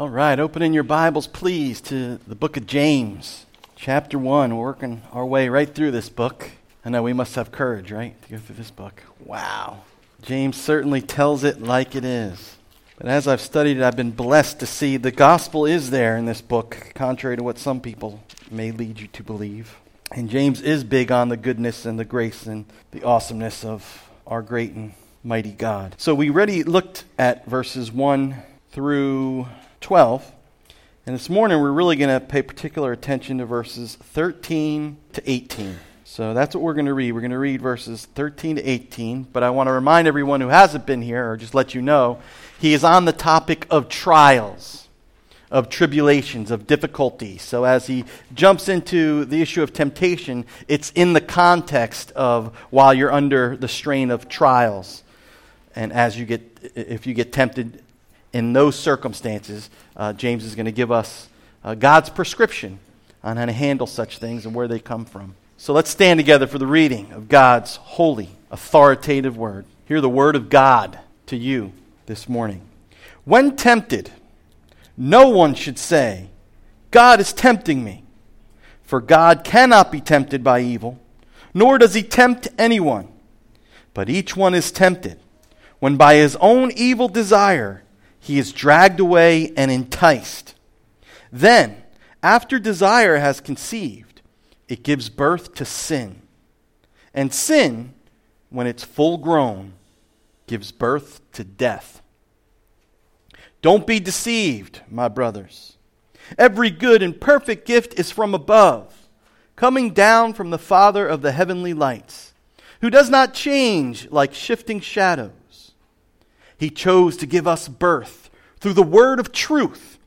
All right, opening your Bibles, please, to the book of James, chapter 1. We're working our way right through this book. I know we must have courage, right, to go through this book. Wow. James certainly tells it like it is. But as I've studied it, I've been blessed to see the gospel is there in this book, contrary to what some people may lead you to believe. And James is big on the goodness and the grace and the awesomeness of our great and mighty God. So we already looked at verses 1 through 12. And this morning, we're really going to pay particular attention to verses 13 to 18. So that's what we're going to read. We're going to read verses 13 to 18. But I want to remind everyone who hasn't been here, or just let you know, he is on the topic of trials, of tribulations, of difficulty. So as he jumps into the issue of temptation, it's in the context of while you're under the strain of trials. And as you get, if you get tempted in those circumstances, uh, James is going to give us uh, God's prescription on how to handle such things and where they come from. So let's stand together for the reading of God's holy, authoritative word. Hear the word of God to you this morning. When tempted, no one should say, God is tempting me. For God cannot be tempted by evil, nor does he tempt anyone. But each one is tempted when by his own evil desire he is dragged away and enticed. Then, after desire has conceived, it gives birth to sin. And sin, when it's full grown, gives birth to death. Don't be deceived, my brothers. Every good and perfect gift is from above, coming down from the Father of the heavenly lights, who does not change like shifting shadows. He chose to give us birth through the word of truth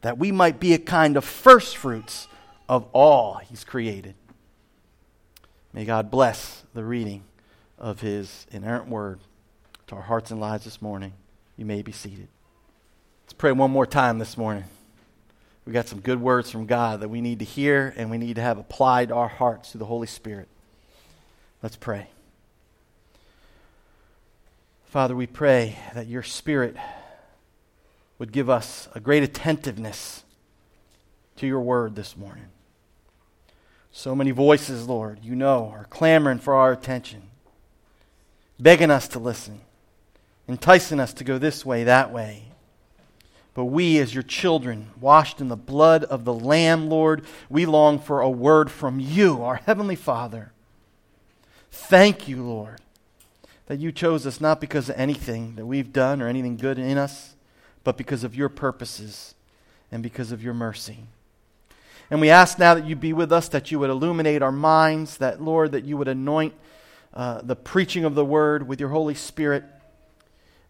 that we might be a kind of first fruits of all He's created. May God bless the reading of His inerrant word to our hearts and lives this morning. You may be seated. Let's pray one more time this morning. We got some good words from God that we need to hear and we need to have applied to our hearts through the Holy Spirit. Let's pray. Father, we pray that your Spirit would give us a great attentiveness to your word this morning. So many voices, Lord, you know, are clamoring for our attention, begging us to listen, enticing us to go this way, that way. But we, as your children, washed in the blood of the Lamb, Lord, we long for a word from you, our Heavenly Father. Thank you, Lord that you chose us not because of anything that we've done or anything good in us, but because of your purposes and because of your mercy. And we ask now that you be with us, that you would illuminate our minds, that, Lord, that you would anoint uh, the preaching of the word with your Holy Spirit.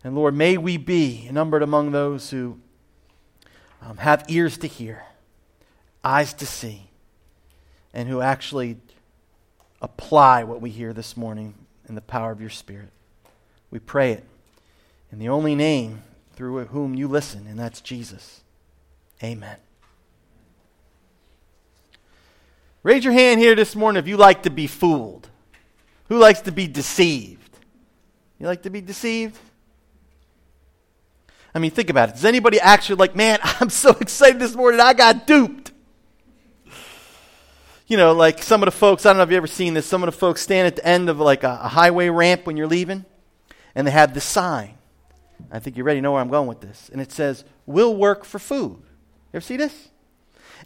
And, Lord, may we be numbered among those who um, have ears to hear, eyes to see, and who actually apply what we hear this morning in the power of your Spirit. We pray it in the only name through whom you listen, and that's Jesus. Amen. Raise your hand here this morning if you like to be fooled. Who likes to be deceived? You like to be deceived? I mean, think about it. Does anybody actually like, man, I'm so excited this morning, I got duped? You know, like some of the folks, I don't know if you've ever seen this, some of the folks stand at the end of like a, a highway ramp when you're leaving, and they have this sign. I think you already know where I'm going with this. And it says, We'll work for food. You ever see this?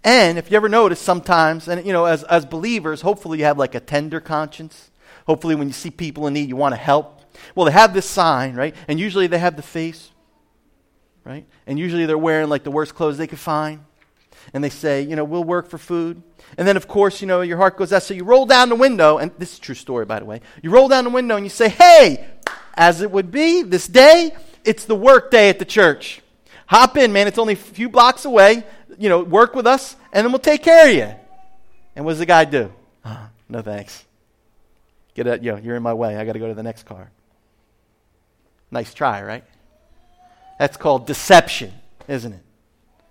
And if you ever notice, sometimes, and you know, as, as believers, hopefully you have like a tender conscience. Hopefully, when you see people in need, you want to help. Well, they have this sign, right? And usually they have the face, right? And usually they're wearing like the worst clothes they could find. And they say, you know, we'll work for food. And then, of course, you know, your heart goes out. So you roll down the window, and this is true story, by the way. You roll down the window and you say, hey, as it would be this day, it's the work day at the church. Hop in, man. It's only a few blocks away. You know, work with us, and then we'll take care of you. And what does the guy do? Uh, no thanks. Get out, yo, you're in my way. I got to go to the next car. Nice try, right? That's called deception, isn't it?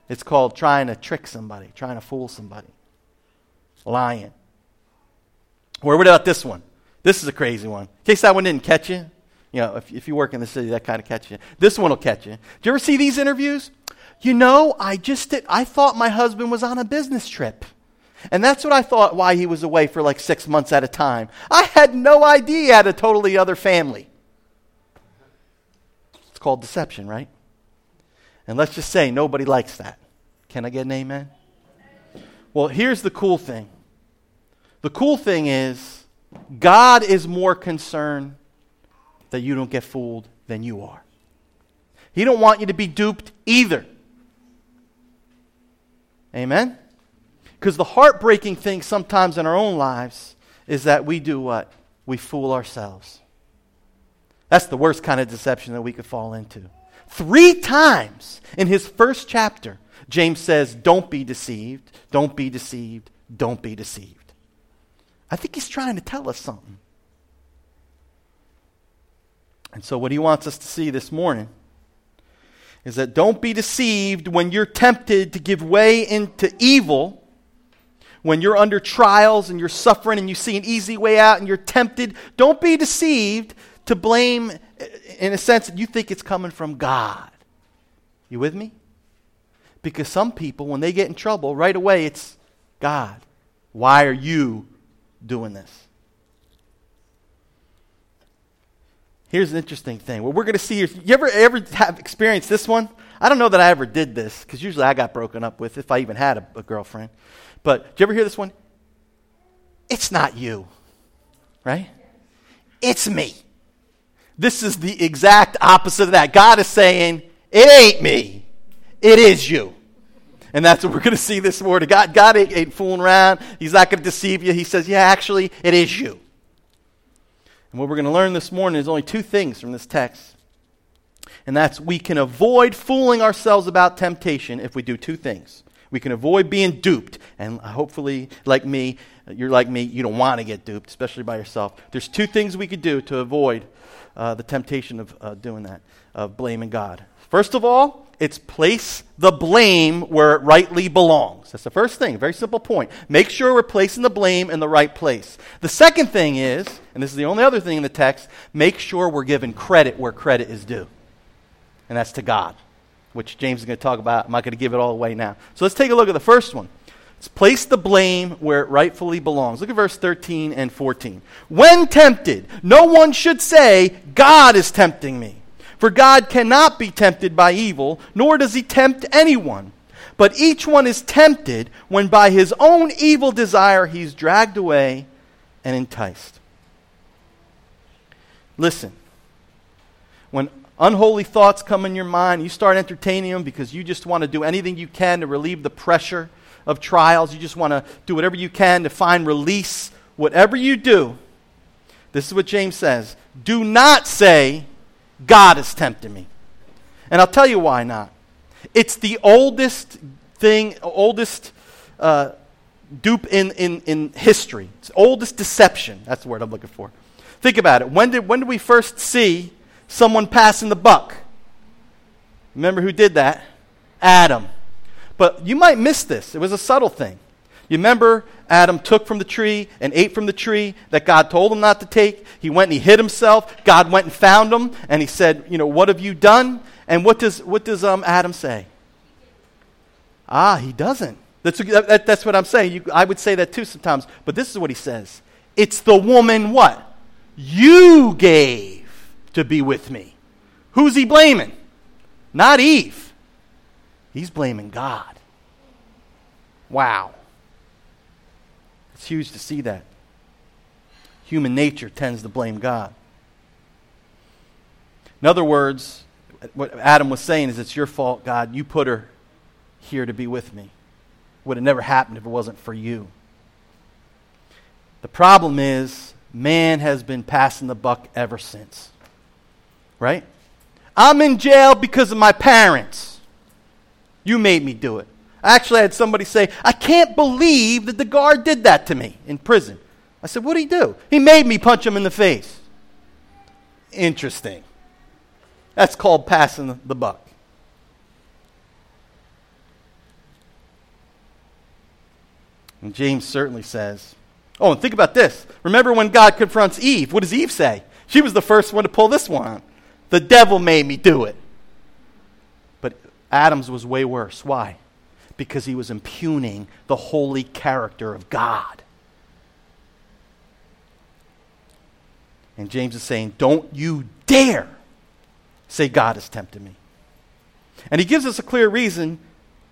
It's called trying to trick somebody, trying to fool somebody lying. Or what about this one? This is a crazy one. In case that one didn't catch you, You know, if, if you work in the city, that kind of catches you. This one will catch you. Do you ever see these interviews? You know, I just did, I thought my husband was on a business trip. And that's what I thought why he was away for like six months at a time. I had no idea he had a totally other family. It's called deception, right? And let's just say nobody likes that. Can I get an amen? Well, here's the cool thing the cool thing is, God is more concerned that you don't get fooled than you are. He don't want you to be duped either. Amen? Because the heartbreaking thing sometimes in our own lives is that we do what? We fool ourselves. That's the worst kind of deception that we could fall into. Three times in his first chapter, James says, Don't be deceived, don't be deceived, don't be deceived. I think he's trying to tell us something. And so, what he wants us to see this morning is that don't be deceived when you're tempted to give way into evil, when you're under trials and you're suffering and you see an easy way out and you're tempted. Don't be deceived to blame in a sense that you think it's coming from God. You with me? Because some people, when they get in trouble, right away it's God. Why are you doing this? Here's an interesting thing. What we're going to see here, you ever, ever have experienced this one? I don't know that I ever did this, because usually I got broken up with if I even had a, a girlfriend. But do you ever hear this one? It's not you, right? It's me. This is the exact opposite of that. God is saying, It ain't me, it is you. And that's what we're going to see this morning. God, God ain't, ain't fooling around. He's not going to deceive you. He says, Yeah, actually, it is you. And what we're going to learn this morning is only two things from this text. And that's we can avoid fooling ourselves about temptation if we do two things. We can avoid being duped. And hopefully, like me, you're like me, you don't want to get duped, especially by yourself. There's two things we could do to avoid uh, the temptation of uh, doing that, of blaming God. First of all, it's place the blame where it rightly belongs. That's the first thing. Very simple point. Make sure we're placing the blame in the right place. The second thing is, and this is the only other thing in the text, make sure we're giving credit where credit is due. And that's to God, which James is going to talk about. I'm not going to give it all away now. So let's take a look at the first one. Let's place the blame where it rightfully belongs. Look at verse 13 and 14. When tempted, no one should say, God is tempting me. For God cannot be tempted by evil, nor does he tempt anyone. But each one is tempted when by his own evil desire he's dragged away and enticed. Listen, when unholy thoughts come in your mind, you start entertaining them because you just want to do anything you can to relieve the pressure of trials. You just want to do whatever you can to find release. Whatever you do, this is what James says do not say, God is tempting me. And I'll tell you why not. It's the oldest thing, oldest uh, dupe in, in, in history. It's oldest deception. That's the word I'm looking for. Think about it. When did, when did we first see someone passing the buck? Remember who did that? Adam. But you might miss this. It was a subtle thing. You remember Adam took from the tree and ate from the tree that God told him not to take. He went and he hid himself. God went and found him and he said, You know, what have you done? And what does, what does um, Adam say? Ah, he doesn't. That's, that, that's what I'm saying. You, I would say that too sometimes. But this is what he says It's the woman what? You gave to be with me. Who's he blaming? Not Eve. He's blaming God. Wow. It's huge to see that. Human nature tends to blame God. In other words, what Adam was saying is, It's your fault, God. You put her here to be with me. Would have never happened if it wasn't for you. The problem is, man has been passing the buck ever since. Right? I'm in jail because of my parents. You made me do it. I actually had somebody say, I can't believe that the guard did that to me in prison. I said, What did he do? He made me punch him in the face. Interesting. That's called passing the buck. And James certainly says, Oh, and think about this. Remember when God confronts Eve, what does Eve say? She was the first one to pull this one on. The devil made me do it. But Adam's was way worse. Why? Because he was impugning the holy character of God. And James is saying, Don't you dare say God has tempted me. And he gives us a clear reason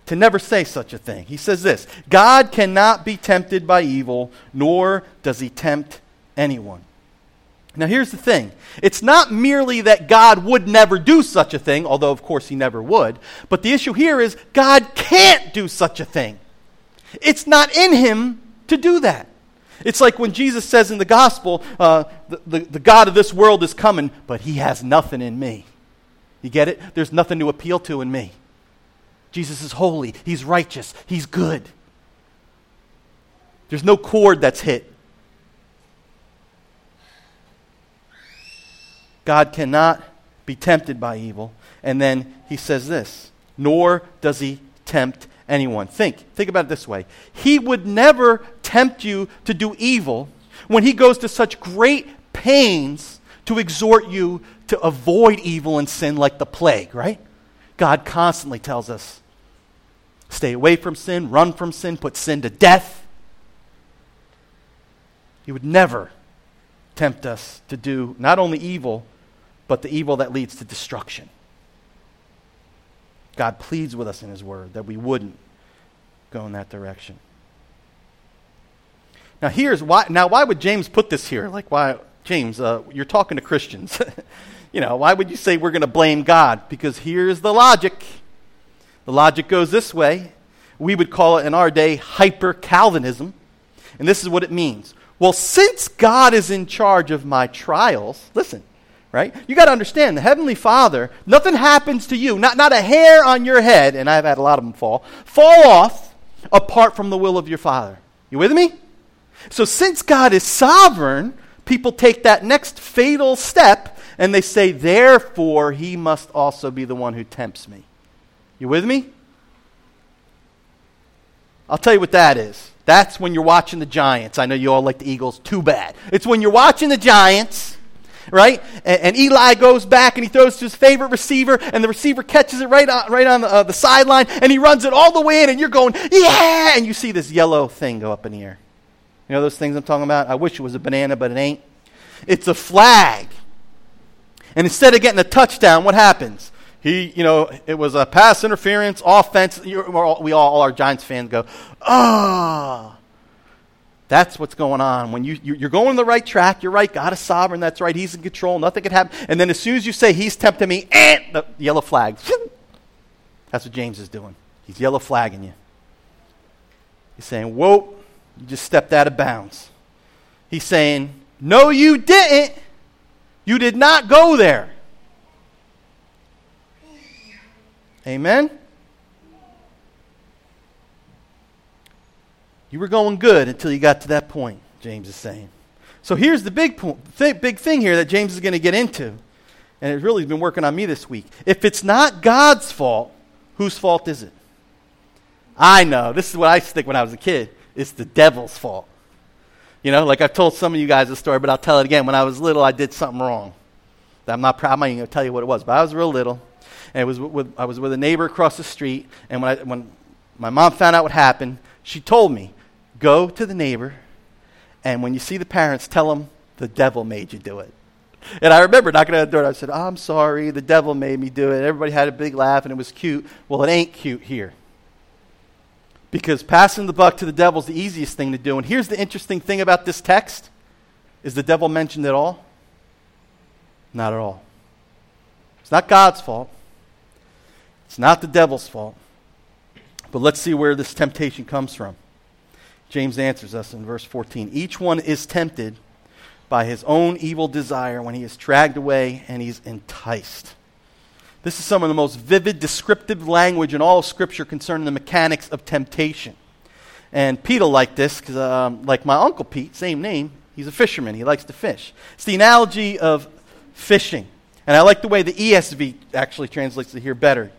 to never say such a thing. He says this God cannot be tempted by evil, nor does he tempt anyone. Now, here's the thing it's not merely that God would never do such a thing, although, of course, he never would, but the issue here is God can't do such a thing. It's not in him to do that. It's like when Jesus says in the gospel, uh, the, the, the God of this world is coming, but he has nothing in me. You get it? There's nothing to appeal to in me. Jesus is holy, he's righteous, he's good. There's no chord that's hit. God cannot be tempted by evil. And then he says this, nor does he tempt anyone. Think, think about it this way. He would never tempt you to do evil when he goes to such great pains to exhort you to avoid evil and sin like the plague, right? God constantly tells us stay away from sin, run from sin, put sin to death. He would never tempt us to do not only evil, but the evil that leads to destruction. God pleads with us in His Word that we wouldn't go in that direction. Now, here's why. Now, why would James put this here? Like, why, James? Uh, you're talking to Christians. you know, why would you say we're going to blame God? Because here's the logic. The logic goes this way. We would call it in our day hyper Calvinism, and this is what it means. Well, since God is in charge of my trials, listen, right? You got to understand the Heavenly Father, nothing happens to you, not, not a hair on your head, and I've had a lot of them fall, fall off apart from the will of your Father. You with me? So, since God is sovereign, people take that next fatal step and they say, therefore, he must also be the one who tempts me. You with me? I'll tell you what that is. That's when you're watching the Giants. I know you all like the Eagles. Too bad. It's when you're watching the Giants right? And, and, Eli goes back and he throws to his favorite receiver, and the receiver catches it right on, right on the, uh, the sideline, and he runs it all the way in, and you're going, yeah! And you see this yellow thing go up in the air. You know those things I'm talking about? I wish it was a banana, but it ain't. It's a flag. And instead of getting a touchdown, what happens? He, you know, it was a pass interference, offense. we all, all our Giants fans go, ah. Oh. That's what's going on. When you, you're going the right track, you're right. God is sovereign. That's right. He's in control. Nothing can happen. And then as soon as you say, He's tempting me, eh, the yellow flag. That's what James is doing. He's yellow flagging you. He's saying, Whoa, you just stepped out of bounds. He's saying, No, you didn't. You did not go there. Amen? You were going good until you got to that point, James is saying. So here's the big, th- big thing here that James is going to get into. And it's really has been working on me this week. If it's not God's fault, whose fault is it? I know. This is what I think when I was a kid. It's the devil's fault. You know, like I've told some of you guys a story, but I'll tell it again. When I was little, I did something wrong. I'm not proud. I'm not even going to tell you what it was, but I was real little. And it was with, I was with a neighbor across the street. And when, I, when my mom found out what happened, she told me, Go to the neighbor, and when you see the parents, tell them the devil made you do it. And I remember knocking on the door, and I said, I'm sorry, the devil made me do it. Everybody had a big laugh, and it was cute. Well, it ain't cute here. Because passing the buck to the devil is the easiest thing to do. And here's the interesting thing about this text is the devil mentioned at all? Not at all. It's not God's fault. It's not the devil's fault. But let's see where this temptation comes from. James answers us in verse 14. Each one is tempted by his own evil desire when he is dragged away and he's enticed. This is some of the most vivid, descriptive language in all Scripture concerning the mechanics of temptation. And Peter liked this because, um, like my uncle Pete, same name, he's a fisherman. He likes to fish. It's the analogy of fishing. And I like the way the ESV actually translates it here better.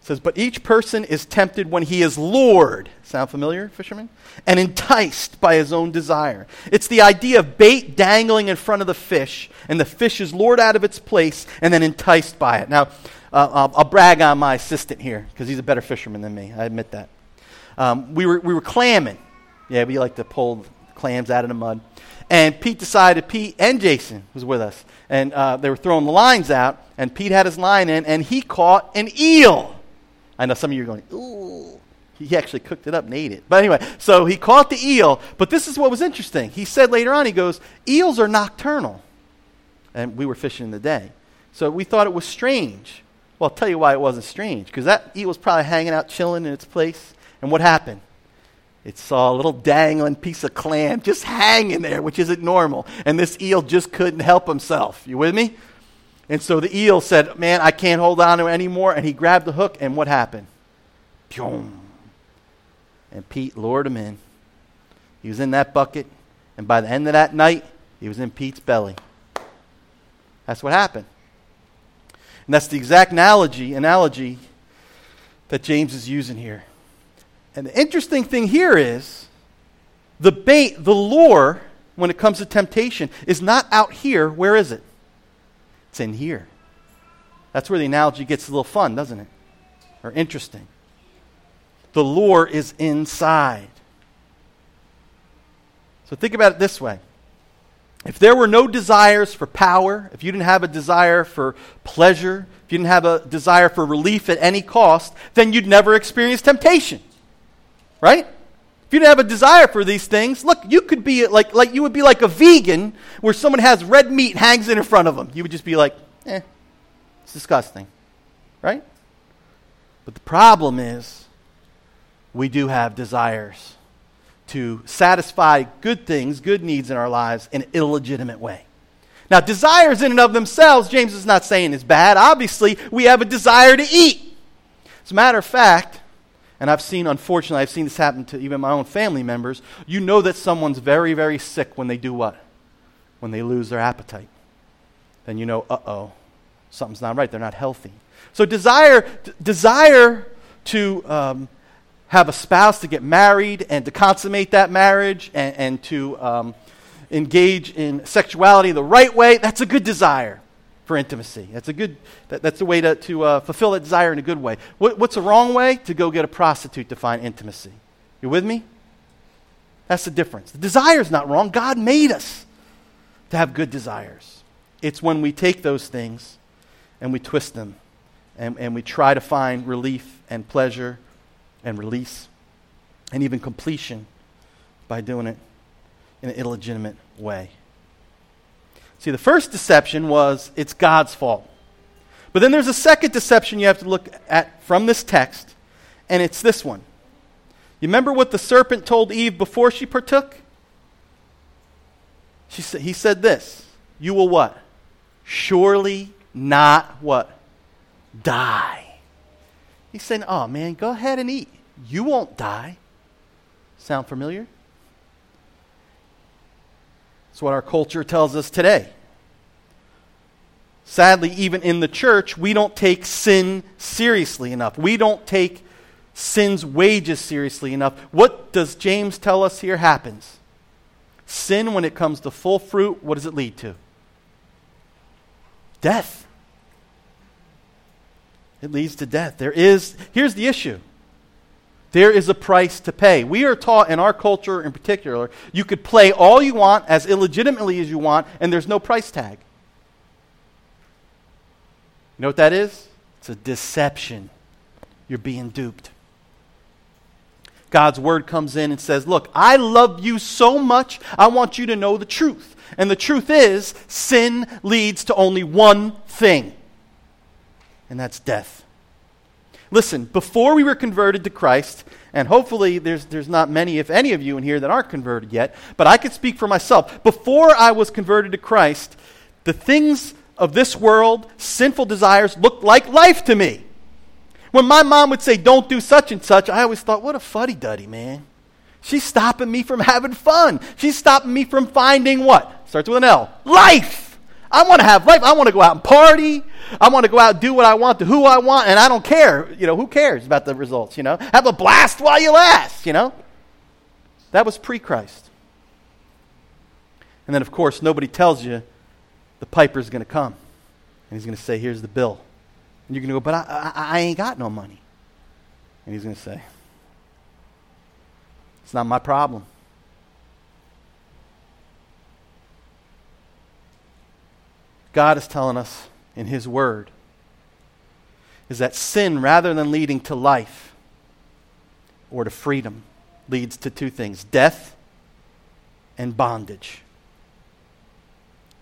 It says, But each person is tempted when he is lured. Sound familiar, fishermen? And enticed by his own desire. It's the idea of bait dangling in front of the fish, and the fish is lured out of its place and then enticed by it. Now, uh, I'll, I'll, brag on my assistant here because he's a better fisherman than me. I admit that. Um, we, were, we were clamming. Yeah, we like to pull clams out of the mud. And Pete decided, Pete and Jason was with us, and uh, they were throwing the lines out, and Pete had his line in, and he caught an eel. I know some of you are going, ooh. He actually cooked it up and ate it. But anyway, so he caught the eel. But this is what was interesting. He said later on, he goes, eels are nocturnal. And we were fishing in the day. So we thought it was strange. Well, I'll tell you why it wasn't strange. Because that eel was probably hanging out, chilling in its place. And what happened? It saw a little dangling piece of clam just hanging there, which isn't normal. And this eel just couldn't help himself. You with me? And so the eel said, Man, I can't hold on to it anymore. And he grabbed the hook, and what happened? Pyong. And Pete lured him in. He was in that bucket, and by the end of that night, he was in Pete's belly. That's what happened. And that's the exact analogy, analogy that James is using here. And the interesting thing here is the bait, the lure, when it comes to temptation, is not out here. Where is it? It's in here. That's where the analogy gets a little fun, doesn't it? Or interesting. The lure is inside. So think about it this way. If there were no desires for power, if you didn't have a desire for pleasure, if you didn't have a desire for relief at any cost, then you'd never experience temptation. Right? If you didn't have a desire for these things, look, you could be like, like you would be like a vegan where someone has red meat hangs in front of them. You would just be like, eh, it's disgusting. Right? But the problem is, we do have desires to satisfy good things, good needs in our lives in an illegitimate way. Now, desires in and of themselves, James is not saying is bad. Obviously, we have a desire to eat. As a matter of fact, and I've seen, unfortunately, I've seen this happen to even my own family members. You know that someone's very, very sick when they do what? When they lose their appetite. Then you know, uh oh, something's not right. They're not healthy. So, desire, d- desire to um, have a spouse, to get married, and to consummate that marriage, and, and to um, engage in sexuality the right way, that's a good desire for intimacy. That's a good, that, that's the way to, to uh, fulfill that desire in a good way. What, what's the wrong way? To go get a prostitute to find intimacy. You with me? That's the difference. The desire is not wrong. God made us to have good desires. It's when we take those things and we twist them and, and we try to find relief and pleasure and release and even completion by doing it in an illegitimate way. See, the first deception was it's God's fault. But then there's a second deception you have to look at from this text, and it's this one. You remember what the serpent told Eve before she partook? She sa- he said this You will what? Surely not what? Die. He's saying, Oh man, go ahead and eat. You won't die. Sound familiar? It's what our culture tells us today. Sadly, even in the church, we don't take sin seriously enough. We don't take sin's wages seriously enough. What does James tell us here happens? Sin, when it comes to full fruit, what does it lead to? Death. It leads to death. There is, here's the issue there is a price to pay. We are taught in our culture in particular, you could play all you want as illegitimately as you want, and there's no price tag. You know what that is? It's a deception. You're being duped. God's word comes in and says, Look, I love you so much, I want you to know the truth. And the truth is, sin leads to only one thing, and that's death. Listen, before we were converted to Christ, and hopefully there's, there's not many, if any of you in here that aren't converted yet, but I could speak for myself. Before I was converted to Christ, the things of this world, sinful desires, looked like life to me. When my mom would say, don't do such and such, I always thought, what a fuddy duddy, man. She's stopping me from having fun. She's stopping me from finding what? Starts with an L. Life. I want to have life. I want to go out and party. I want to go out and do what I want to who I want, and I don't care. You know, who cares about the results, you know? Have a blast while you last, you know? That was pre Christ. And then, of course, nobody tells you the piper's going to come. And he's going to say, Here's the bill. And you're going to go, But I, I, I ain't got no money. And he's going to say, It's not my problem. God is telling us in His Word is that sin, rather than leading to life or to freedom, leads to two things death and bondage.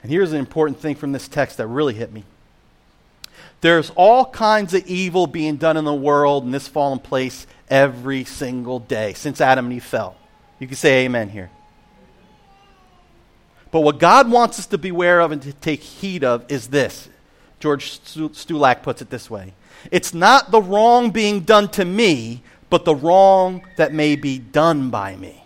And here's an important thing from this text that really hit me. There's all kinds of evil being done in the world in this fallen place every single day since Adam and Eve fell. You can say amen here. But what God wants us to beware of and to take heed of is this. George Stulac puts it this way It's not the wrong being done to me, but the wrong that may be done by me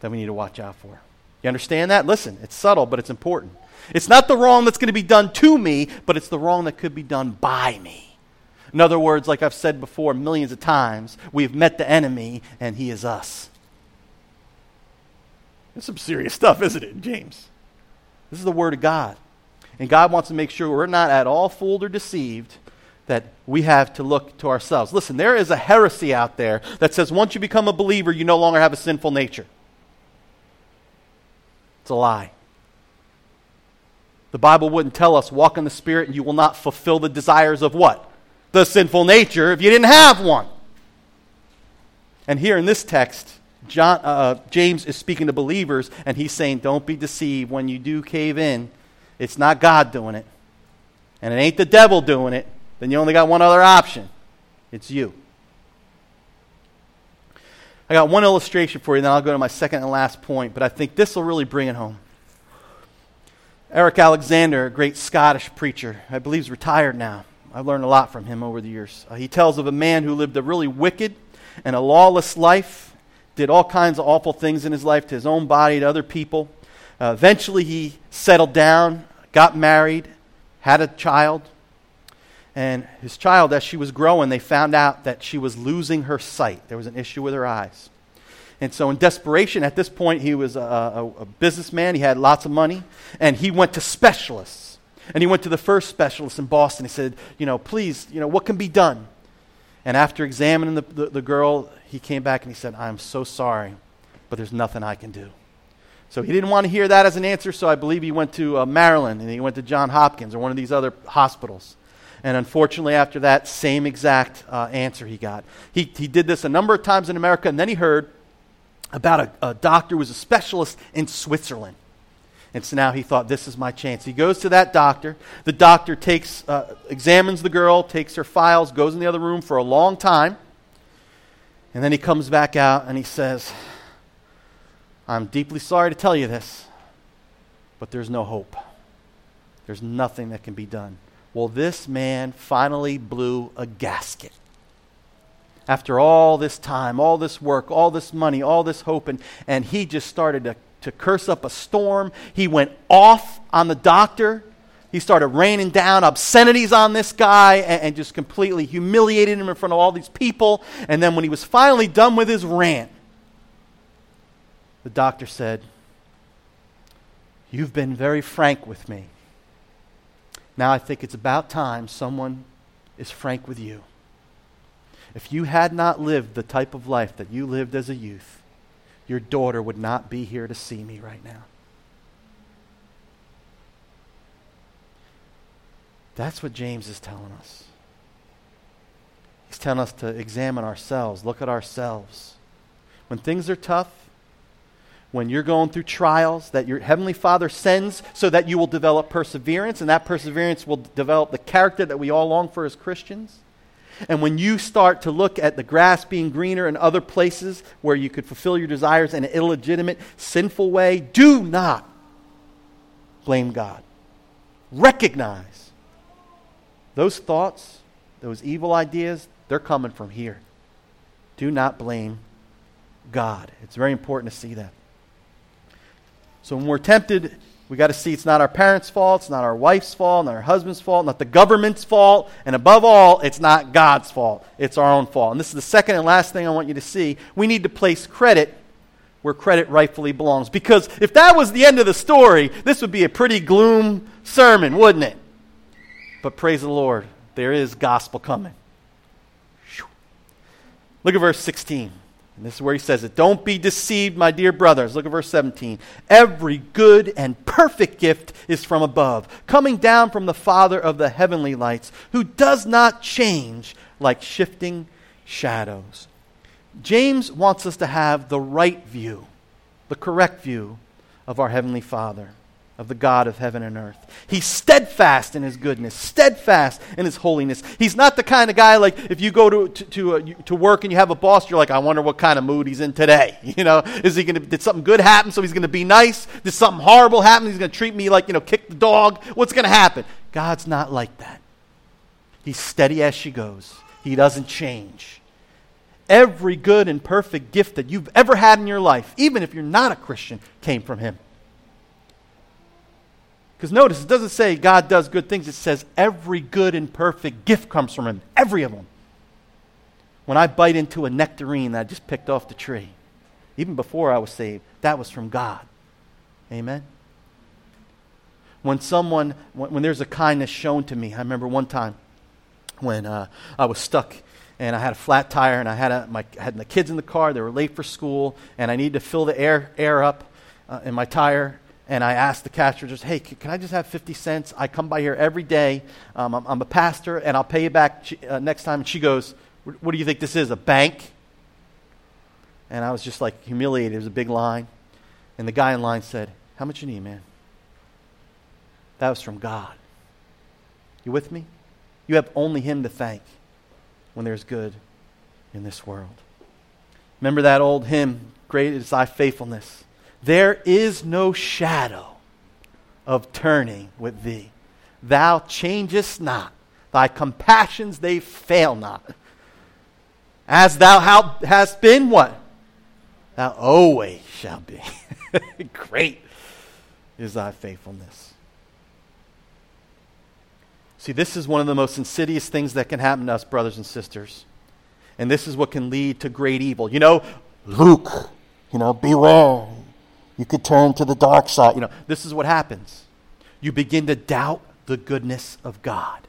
that we need to watch out for. You understand that? Listen, it's subtle, but it's important. It's not the wrong that's going to be done to me, but it's the wrong that could be done by me. In other words, like I've said before millions of times, we've met the enemy and he is us. It's some serious stuff, isn't it, James? This is the Word of God. And God wants to make sure we're not at all fooled or deceived that we have to look to ourselves. Listen, there is a heresy out there that says once you become a believer, you no longer have a sinful nature. It's a lie. The Bible wouldn't tell us walk in the Spirit and you will not fulfill the desires of what? The sinful nature if you didn't have one. And here in this text, John, uh, James is speaking to believers and he's saying, Don't be deceived when you do cave in. It's not God doing it. And it ain't the devil doing it. Then you only got one other option it's you. I got one illustration for you, then I'll go to my second and last point, but I think this will really bring it home. Eric Alexander, a great Scottish preacher, I believe he's retired now. I've learned a lot from him over the years. Uh, he tells of a man who lived a really wicked and a lawless life, did all kinds of awful things in his life to his own body, to other people. Uh, eventually, he settled down, got married, had a child. And his child, as she was growing, they found out that she was losing her sight. There was an issue with her eyes. And so, in desperation, at this point, he was a, a, a, businessman. He had lots of money. And he went to specialists. And he went to the first specialist in Boston. He said, You know, please, you know, what can be done? And after examining the, the, the girl, he came back and he said, I'm so sorry, but there's nothing I can do. So he didn't want to hear that as an answer, so I believe he went to uh, Maryland and he went to John Hopkins or one of these other hospitals. And unfortunately, after that, same exact uh, answer he got. He, he did this a number of times in America, and then he heard about a, a doctor who was a specialist in Switzerland. And so now he thought, this is my chance. He goes to that doctor. The doctor takes, uh, examines the girl, takes her files, goes in the other room for a long time. And then he comes back out and he says, I'm deeply sorry to tell you this, but there's no hope. There's nothing that can be done. Well, this man finally blew a gasket. After all this time, all this work, all this money, all this hope, and, and he just started to, to curse up a storm. He went off on the doctor. He started raining down obscenities on this guy and, and just completely humiliated him in front of all these people. And then when he was finally done with his rant, the doctor said, You've been very frank with me. Now I think it's about time someone is frank with you. If you had not lived the type of life that you lived as a youth, your daughter would not be here to see me right now. That's what James is telling us. He's telling us to examine ourselves, look at ourselves. When things are tough, when you're going through trials that your Heavenly Father sends so that you will develop perseverance, and that perseverance will develop the character that we all long for as Christians. And when you start to look at the grass being greener in other places where you could fulfill your desires in an illegitimate, sinful way, do not blame God. Recognize those thoughts, those evil ideas, they're coming from here. Do not blame God. It's very important to see that. So when we're tempted We got to see it's not our parents' fault, it's not our wife's fault, not our husband's fault, not the government's fault, and above all, it's not God's fault. It's our own fault. And this is the second and last thing I want you to see. We need to place credit where credit rightfully belongs. Because if that was the end of the story, this would be a pretty gloom sermon, wouldn't it? But praise the Lord, there is gospel coming. Look at verse 16. And this is where he says it. Don't be deceived, my dear brothers. Look at verse 17. Every good and perfect gift is from above, coming down from the Father of the heavenly lights, who does not change like shifting shadows. James wants us to have the right view, the correct view of our Heavenly Father of the God of heaven and earth. He's steadfast in his goodness, steadfast in his holiness. He's not the kind of guy like if you go to, to, to, uh, to work and you have a boss, you're like, I wonder what kind of mood he's in today. You know, is he going to, did something good happen so he's going to be nice? Did something horrible happen? He's going to treat me like, you know, kick the dog? What's going to happen? God's not like that. He's steady as she goes, he doesn't change. Every good and perfect gift that you've ever had in your life, even if you're not a Christian, came from him. Because notice, it doesn't say God does good things, it says every good and perfect gift comes from Him. Every of them. When I bite into a nectarine that I just picked off the tree, even before I was saved, that was from God. Amen? When someone, when, when there's a kindness shown to me, I remember one time when uh, I was stuck and I had a flat tire and I had, a, my, had the kids in the car, they were late for school, and I needed to fill the air, air up uh, in my tire and I asked the cashier just, hey, can I just have 50 cents? I come by here every day. Um, I'm, I'm, a pastor, and I'll pay you back she, uh, next time. And she goes, what do you think this is, a bank? And I was just like humiliated. It was a big line. And the guy in line said, how much you need, man? That was from God. You with me? You have only Him to thank when there's good in this world. Remember that old hymn, Great is Thy Faithfulness. There is no shadow of turning with thee. Thou changest not. Thy compassions, they fail not. As thou hast been, what? Thou always shalt be. Great is thy faithfulness. See, this is one of the most insidious things that can happen to us, brothers and sisters. And this is what can lead to great evil. You know, Luke, you know, beware. You could turn to the dark side. You know, this is what happens. You begin to doubt the goodness of God.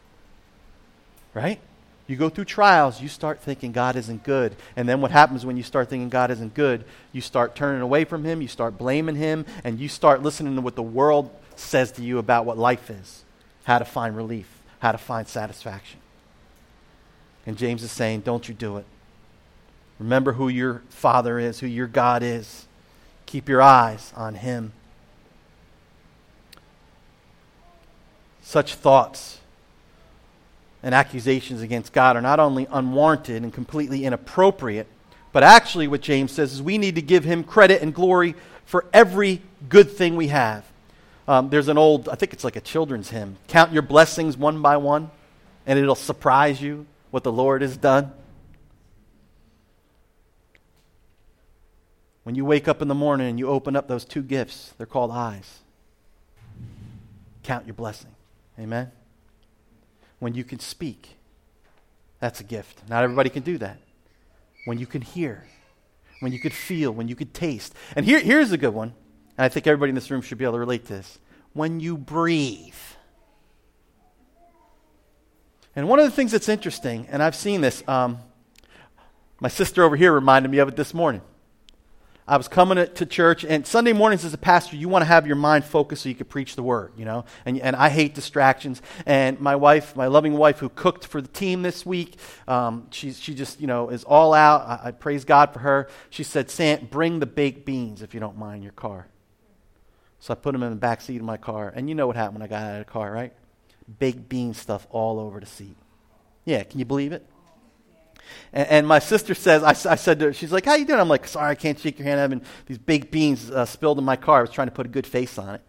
Right? You go through trials, you start thinking God isn't good. And then what happens when you start thinking God isn't good? You start turning away from Him, you start blaming Him, and you start listening to what the world says to you about what life is, how to find relief, how to find satisfaction. And James is saying, don't you do it. Remember who your Father is, who your God is. Keep your eyes on Him. Such thoughts and accusations against God are not only unwarranted and completely inappropriate, but actually, what James says is we need to give Him credit and glory for every good thing we have. Um, there's an old, I think it's like a children's hymn Count your blessings one by one, and it'll surprise you what the Lord has done. When you wake up in the morning and you open up those two gifts, they're called eyes. Count your blessing. Amen? When you can speak, that's a gift. Not everybody can do that. When you can hear, when you could feel, when you could taste. And here, here's a good one, and I think everybody in this room should be able to relate to this. When you breathe. And one of the things that's interesting, and I've seen this, um, my sister over here reminded me of it this morning. I was coming to church, and Sunday mornings as a pastor, you want to have your mind focused so you can preach the word, you know? And, and I hate distractions. And my wife, my loving wife who cooked for the team this week, um, she, she just, you know, is all out. I, I praise God for her. She said, Sam, bring the baked beans if you don't mind your car. So I put them in the back seat of my car. And you know what happened when I got out of the car, right? Baked bean stuff all over the seat. Yeah, can you believe it? And, and my sister says, I, I, said to her, she's like, how you doing? I'm like, sorry, I can't shake your hand. I'm having these baked beans uh, spilled in my car. I was trying to put a good face on it.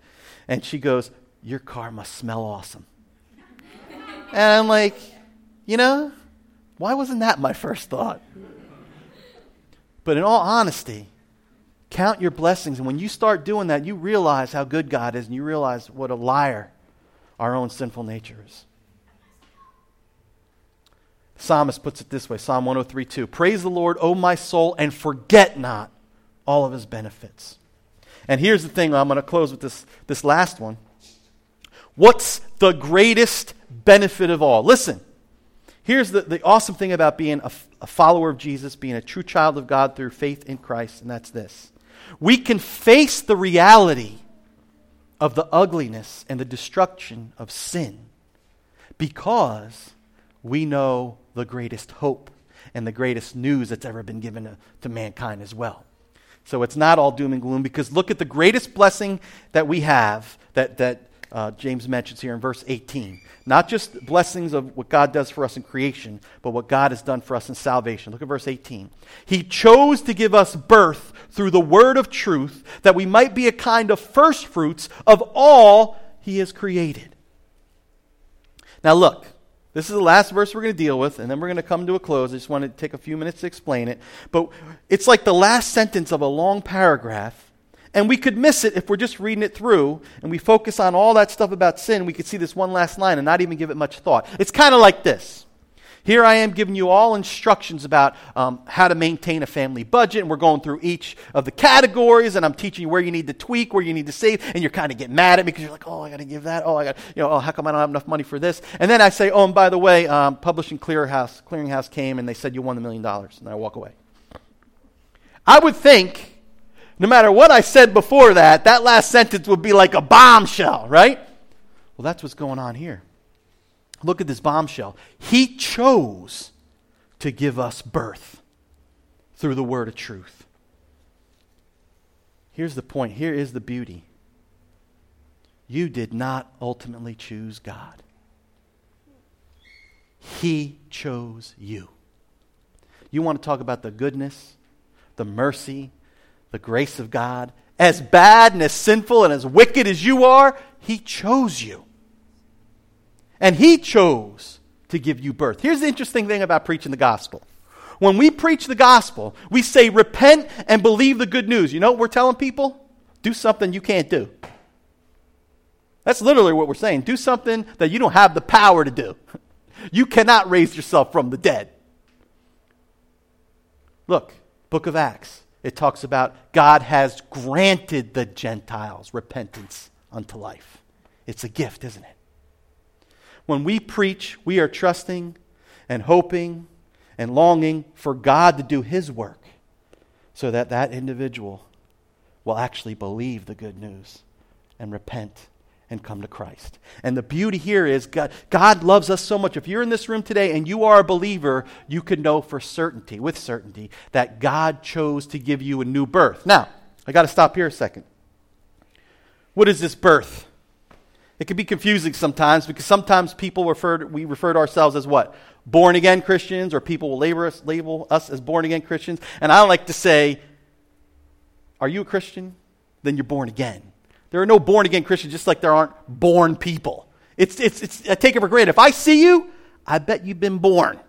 And she goes, your car must smell awesome. and I'm like, you know, why wasn't that my first thought? But in all honesty, Count your blessings. And when you start doing that, you realize how good God is and you realize what a liar our own sinful nature is. Psalmist puts it this way Psalm 103 2. Praise the Lord, O my soul, and forget not all of his benefits. And here's the thing I'm going to close with this, this last one. What's the greatest benefit of all? Listen, here's the, the awesome thing about being a, a follower of Jesus, being a true child of God through faith in Christ, and that's this. We can face the reality of the ugliness and the destruction of sin because we know the greatest hope and the greatest news that's ever been given to, to mankind as well. So it's not all doom and gloom because look at the greatest blessing that we have that, that uh, James mentions here in verse 18. Not just blessings of what God does for us in creation, but what God has done for us in salvation. Look at verse 18. He chose to give us birth through the word of truth, that we might be a kind of first fruits of all he has created. Now, look, this is the last verse we're going to deal with, and then we're going to come to a close. I just want to take a few minutes to explain it. But it's like the last sentence of a long paragraph and we could miss it if we're just reading it through and we focus on all that stuff about sin. We could see this one last line and not even give it much thought. It's kind of like this. Here I am giving you all instructions about um, how to maintain a family budget, and we're going through each of the categories, and I'm teaching you where you need to tweak, where you need to save, and you're kind of getting mad at me because you're like, oh, I got to give that. Oh, I got, you know, oh, how come I don't have enough money for this? And then I say, oh, and by the way, um, Publishing Clearinghouse, Clearinghouse came and they said you won the million dollars, and I walk away. I would think no matter what I said before that, that last sentence would be like a bombshell, right? Well, that's what's going on here. Look at this bombshell. He chose to give us birth through the word of truth. Here's the point. Here is the beauty. You did not ultimately choose God, He chose you. You want to talk about the goodness, the mercy, the grace of God, as bad and as sinful and as wicked as you are, He chose you. And He chose to give you birth. Here's the interesting thing about preaching the gospel. When we preach the gospel, we say, repent and believe the good news. You know what we're telling people? Do something you can't do. That's literally what we're saying. Do something that you don't have the power to do. You cannot raise yourself from the dead. Look, book of Acts it talks about God has granted the Gentiles repentance unto life. It's a gift, isn't it? When we preach, we are trusting and hoping and longing for God to do His work so that that individual will actually believe the good news and repent and come to Christ. And the beauty here is God, God loves us so much. If you're in this room today and you are a believer, you can know for certainty, with certainty, that God chose to give you a new birth. Now, I got to stop here a second. What is this birth? It can be confusing sometimes because sometimes people refer to, we refer to ourselves as what? Born again Christians, or people will label us, label us as born again Christians. And I like to say, Are you a Christian? Then you're born again. There are no born again Christians, just like there aren't born people. It's, it's, it's, I take it for granted. If I see you, I bet you've been born.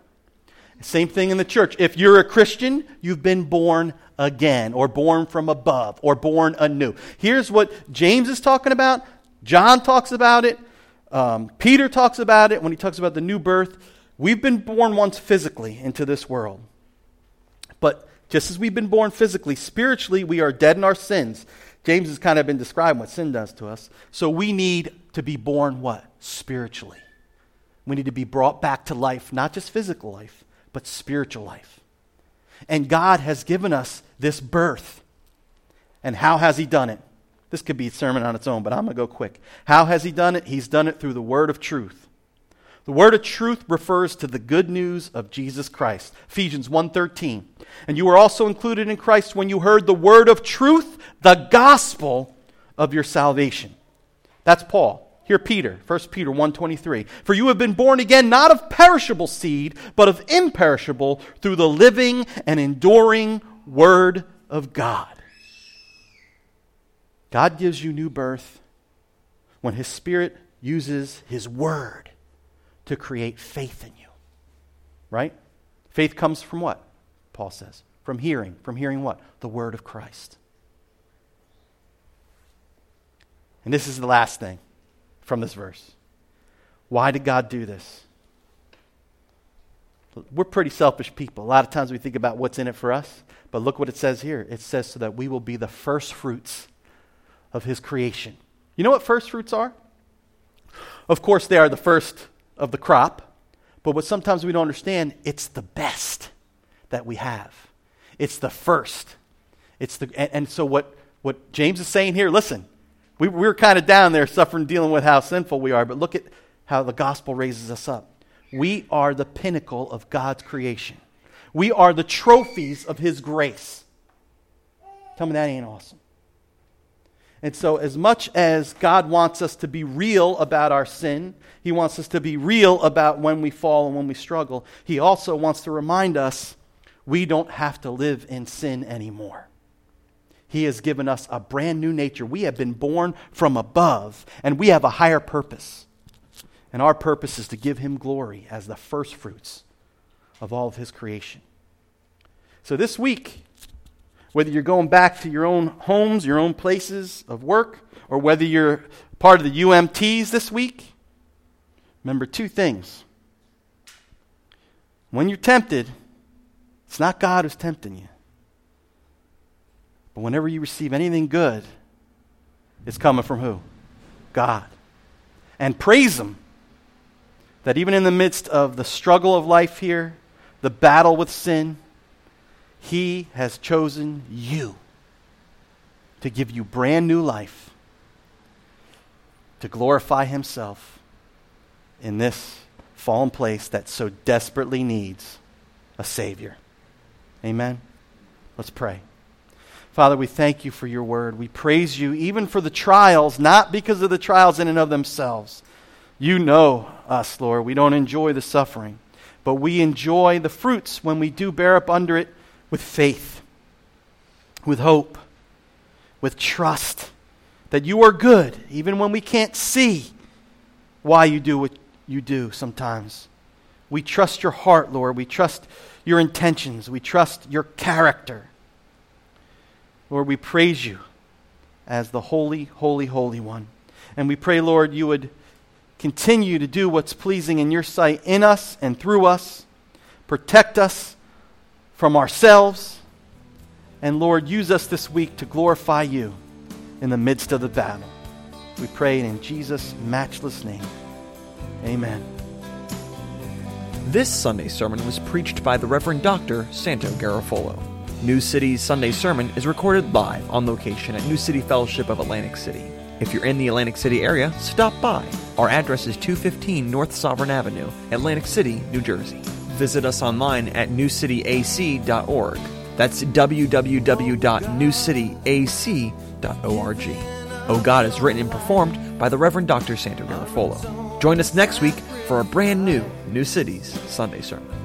Same thing in the church. If you're a Christian, you've been born again, or born from above, or born anew. Here's what James is talking about. John talks about it. Um, Peter talks about it when he talks about the new birth. We've been born once physically into this world. But just as we've been born physically, spiritually, we are dead in our sins. James has kind of been describing what sin does to us. So we need to be born what? Spiritually. We need to be brought back to life, not just physical life, but spiritual life. And God has given us this birth. And how has He done it? This could be a sermon on its own, but I'm going to go quick. How has He done it? He's done it through the word of truth. The word of truth refers to the good news of Jesus Christ. Ephesians 1:13. And you were also included in Christ when you heard the word of truth, the gospel of your salvation. That's Paul. Here Peter, 1 Peter 1:23. For you have been born again not of perishable seed, but of imperishable through the living and enduring word of God. God gives you new birth when his spirit uses his word to create faith in you. Right? Faith comes from what? Paul says. From hearing. From hearing what? The word of Christ. And this is the last thing from this verse. Why did God do this? We're pretty selfish people. A lot of times we think about what's in it for us, but look what it says here. It says so that we will be the first fruits of his creation. You know what first fruits are? Of course, they are the first of the crop, but what sometimes we don't understand, it's the best that we have. It's the first. It's the and, and so what what James is saying here, listen, we, we're kind of down there suffering, dealing with how sinful we are, but look at how the gospel raises us up. We are the pinnacle of God's creation. We are the trophies of His grace. Tell me that ain't awesome. And so, as much as God wants us to be real about our sin, He wants us to be real about when we fall and when we struggle, He also wants to remind us we don't have to live in sin anymore. He has given us a brand new nature. We have been born from above, and we have a higher purpose. And our purpose is to give Him glory as the first fruits of all of His creation. So, this week, whether you're going back to your own homes, your own places of work, or whether you're part of the UMTs this week, remember two things. When you're tempted, it's not God who's tempting you. But whenever you receive anything good, it's coming from who? God. And praise Him that even in the midst of the struggle of life here, the battle with sin, he has chosen you to give you brand new life, to glorify Himself in this fallen place that so desperately needs a Savior. Amen. Let's pray. Father, we thank you for your word. We praise you even for the trials, not because of the trials in and of themselves. You know us, Lord. We don't enjoy the suffering, but we enjoy the fruits when we do bear up under it with faith, with hope, with trust that you are good, even when we can't see why you do what you do sometimes. We trust your heart, Lord. We trust your intentions. We trust your character. Lord, we praise you as the holy, holy, holy one. And we pray, Lord, you would continue to do what's pleasing in your sight in us and through us. Protect us from ourselves. And Lord, use us this week to glorify you in the midst of the battle. We pray in Jesus' matchless name. Amen. This Sunday sermon was preached by the Reverend Dr. Santo Garofolo. New City's Sunday sermon is recorded live on location at New City Fellowship of Atlantic City. If you're in the Atlantic City area, stop by. Our address is 215 North Sovereign Avenue, Atlantic City, New Jersey visit us online at newcityac.org. That's www.newcityac.org. Oh God is written and performed by the Reverend Dr. Santo Garofolo. Join us next week for a brand new New City's Sunday sermon.